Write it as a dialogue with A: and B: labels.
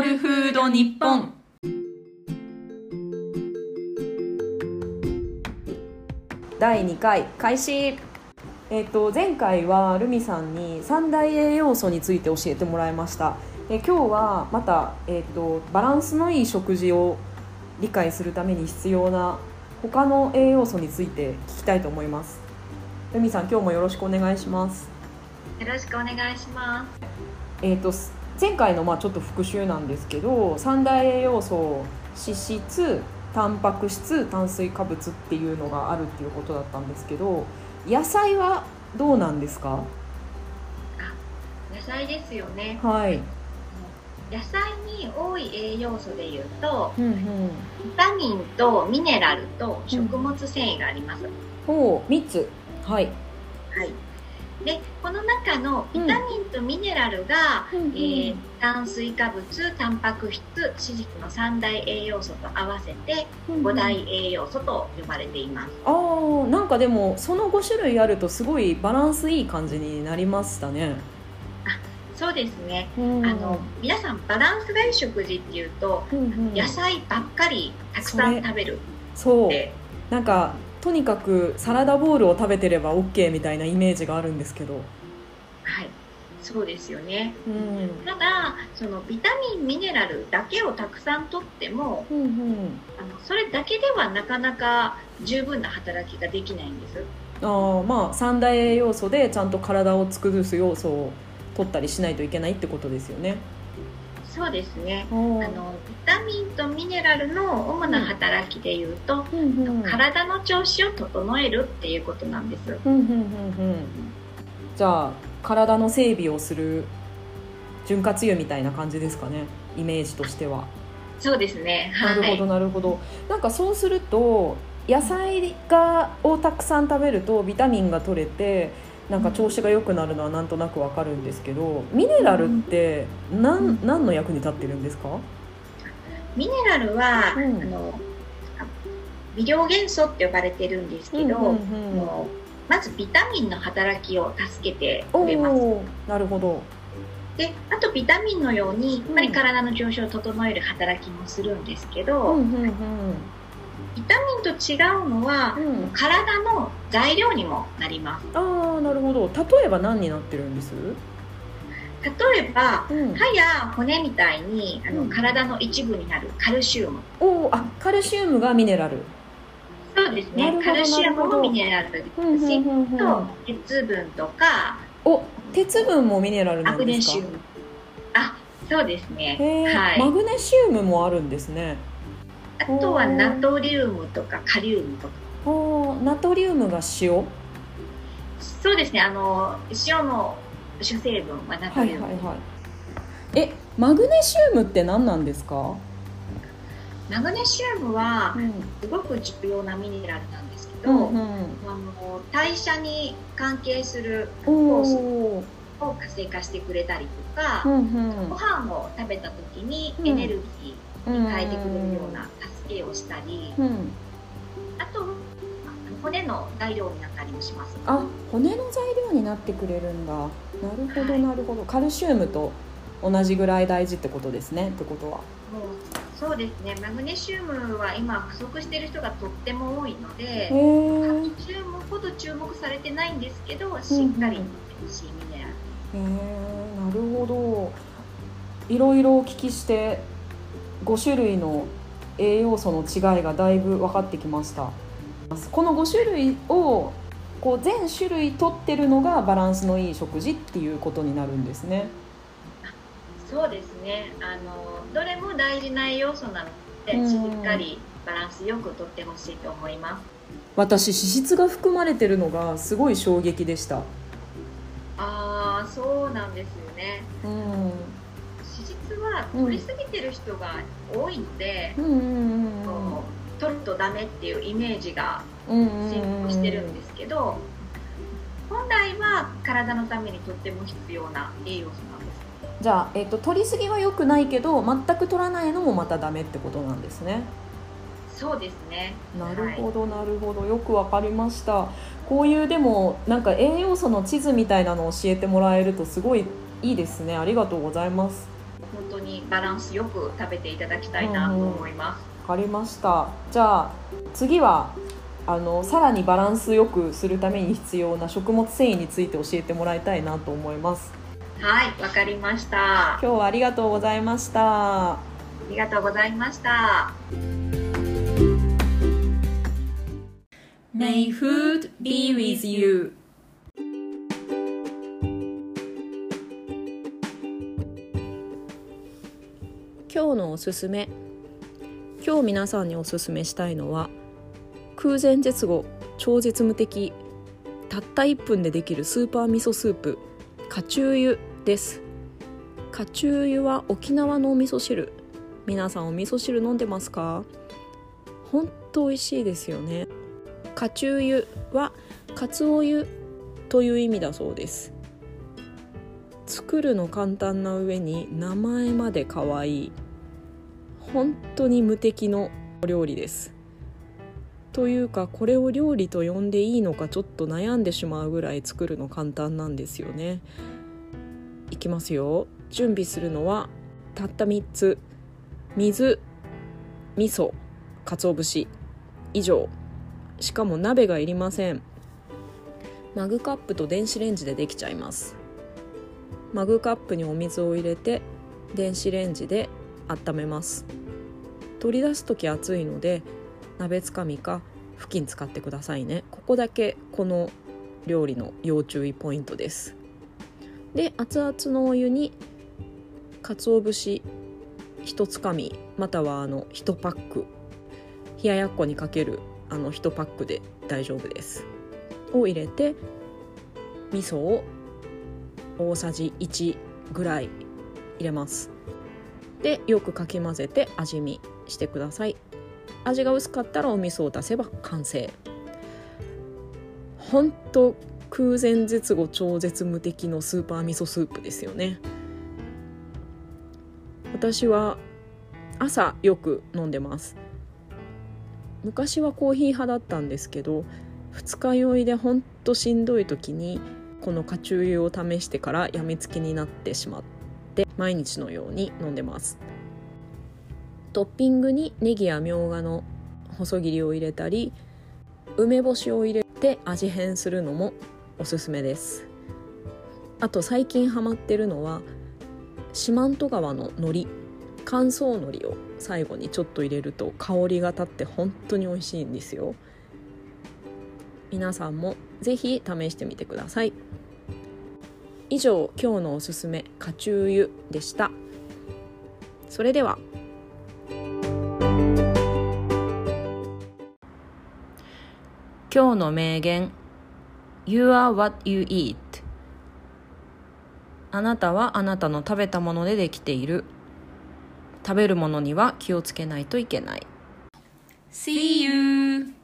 A: ールフード日本。
B: 第2回開始。えっと前回はルミさんに三大栄養素について教えてもらいました。え今日はまた、えっとバランスのいい食事を理解するために必要な他の栄養素について聞きたいと思います。ルミさん今日もよろしくお願いします。
C: よろしくお願いします。
B: えっと前回のまあちょっと復習なんですけど三大栄養素脂質タンパク質炭水化物っていうのがあるっていうことだったんですけど野菜はどうなんですか？
C: 野菜ですよね。
B: はい、
C: 野菜に多い栄養素でいうと、
B: うんうん、
C: ビタミンとミネラルと食物繊維があります。
B: ほう3つはい、
C: はい。で、この中のビタミンとミネラルが、
B: うんうん。
C: えー炭水化物、タンパク質、脂質の三大栄養素と合わせて五大栄養素と呼ばれています。
B: あーなんかでもその5種類あるとすごいバランスいい感じになりましたね、
C: そうですね。
B: うん。
C: あの皆さんバランスがいい食事っていうと、
B: うんうん。
C: 野菜ばっかりたくさん食べる
B: そう。なんかとにかくサラダボウルを食べてれば OK みたいなイメージがあるんですけど、
C: はい、そうですよね。
B: うん
C: ただ、そのビタミン、ミネラルだけをたくさんとっても、
B: うんうん、
C: あのそれだけではなかなか十分な働きができないんです。
B: あーまあ三大栄養素でちゃんと体を作る要素を取ったりしないといけないってことですよね。
C: そうですね。
B: あ
C: あ
B: の
C: のビタミンとミネラルの主な働きでいうと、
B: うんうん
C: 体の調子を整えるっていうことなんです。
B: うんうんうんうんじゃあ体の整備をする潤滑油みたいな感じですかねイメージとしては。
C: そうですね。
B: なるほどなるほど。なんかそうすると野菜がをたくさん食べるとビタミンが取れてなんか調子が良くなるのはなんとなくわかるんですけどミネラルって何,、何の役に立ってるんですか？
C: ミネラルは、
B: うん。
C: あの微量元素って呼ばれてるんですけど、
B: うんうんうん
C: まずビタミンの働きを助けてくれます。
B: なるほど。
C: であとビタミンのようにやっぱり
B: うん
C: 体の上昇を整える働きもするんですけど、
B: うんうんうん
C: ビタミンと違うのは、
B: うん。
C: 体の材料にもなります。
B: ああなるほど。例えば何になってるんです、
C: 例えば
B: うん。
C: 歯や骨みたいにあの、
B: うん。
C: 体の一部になるカルシウム。
B: おーあカルシウムがミネラル。
C: そうですね。カルシウムもミネラルですし、と鉄分とか
B: お鉄分もミネラルな
C: マ
B: んですか？
C: グネシウム。あそうですね。はい。
B: マグネシウムもあるんですね
C: あとはナトリウムとかカリウムとか。
B: おー。ナトリウムが塩？
C: そうですね。あの塩の主成分はナトリウム、
B: はいはいはいえマグネシウムって何なんですか、
C: マグネシウムは
B: うん。
C: すごく重要なミネラルなんですけど、
B: うんうん、
C: あの代謝に関係する
B: お
C: 酵素
B: ー
C: を活性化してくれたりとか、
B: うんうん。
C: ご飯を食べた時に
B: うん。
C: エネルギーに変えてくれるよう
B: う
C: な助けをしたり、
B: んうん。
C: あと骨の材料になったりもします。
B: あ骨の材料になってくれるんだ。なるほど
C: はい。
B: なるほど、カルシウムと同じぐらい大事ってことですね。ってことは。
C: もうそうですね。マグネシウムは今不足している人がとっても多いので
B: へ
C: カ
B: え
C: ルシウムほど注目されてないんですけどしっかりしいミネラル。
B: へえなるほど。いろいろお聞きして5種類の栄養素の違いがだいぶ分かってきました。この5種類をこう全種類とってるのがバランスのいい食事っていうことになるんですね。
C: そうですね。あのどれも大事な栄養素なので、
B: うん。
C: しっかりバランスよくとってほしいと思います。
B: 私脂質が含まれてるのがすごい衝撃でした。
C: ああそうなんですよね。
B: うん
C: 脂質は取りすぎてる人が多いので、
B: うんうんうん
C: こう取るとダメっていうイメージが
B: うんうんうん
C: 先行してるんですけど、本来は体のためにとっても必要な栄養素なんです。
B: じゃあ、えっと取りすぎは良くないけど全く取らないのもまたダメってことなんですね。
C: そうですね。
B: なるほどなるほど。よくわかりました。こういうでもなんか栄養素の地図みたいなのを教えてもらえるとすごいいいですね。ありがとうございます
C: 本当にバランスよく食べていただきたいなと思います。
B: わかりましたじゃあ次はあのさらにバランスよくするために必要な食物繊維について教えてもらいたいなと思います
C: はい、わかりました。あ
B: 今日はありがとうございました
C: りがとうございました。
B: May food be with you 今日のおすすめ。今日皆さんにおすすめしたいのは空前絶後超絶無敵たった1分でできるスーパー味噌スープカチューユです。カチューユは沖縄のお味噌汁。皆さんお味噌汁飲んでますか？ほんと美味しいですよね。カチューユはかつお湯という意味だそうです。作るの簡単な上に名前まで可愛い。本当に無敵のお料理です。というかこれを料理と呼んでいいのかちょっと悩んでしまうぐらい作るの簡単なんですよね。いきますよ。準備するのはたった3つ。水味噌鰹節。以上。しかも鍋がいりません。マグカップと電子レンジでできちゃいます。マグカップにお水を入れて電子レンジで温めます。取り出す時熱いので鍋つかみか布巾使ってくださいね。ここだけこの料理の要注意ポイントです。で熱々のお湯に鰹節1つかみまたはあの1パック冷ややっこにかけるあの1パックで大丈夫です。を入れて味噌を大さじ1ぐらい入れます。でよくかき混ぜて味見してください。味が薄かったらお味噌を出せば完成。ほんと空前絶後超絶無敵のスーパー味噌スープですよね。私は朝よく飲んでます。昔はコーヒー派だったんですけど二日酔いでほんとしんどい時にこのカチューユを試してからやみつきになってしまって毎日のように飲んでます。トッピングにネギやみょうがの細切りを入れたり梅干しを入れて味変するのもおすすめです。あと最近ハマってるのは四万十川の海苔乾燥海苔を最後にちょっと入れると香りが立って本当に美味しいんですよ。皆さんもぜひ試してみてください。以上今日のおすすめカチューユでした。それでは。今日の名言。You are what you eat. あなたはあなたの食べたものでできている。食べるものには気をつけないといけない。See you!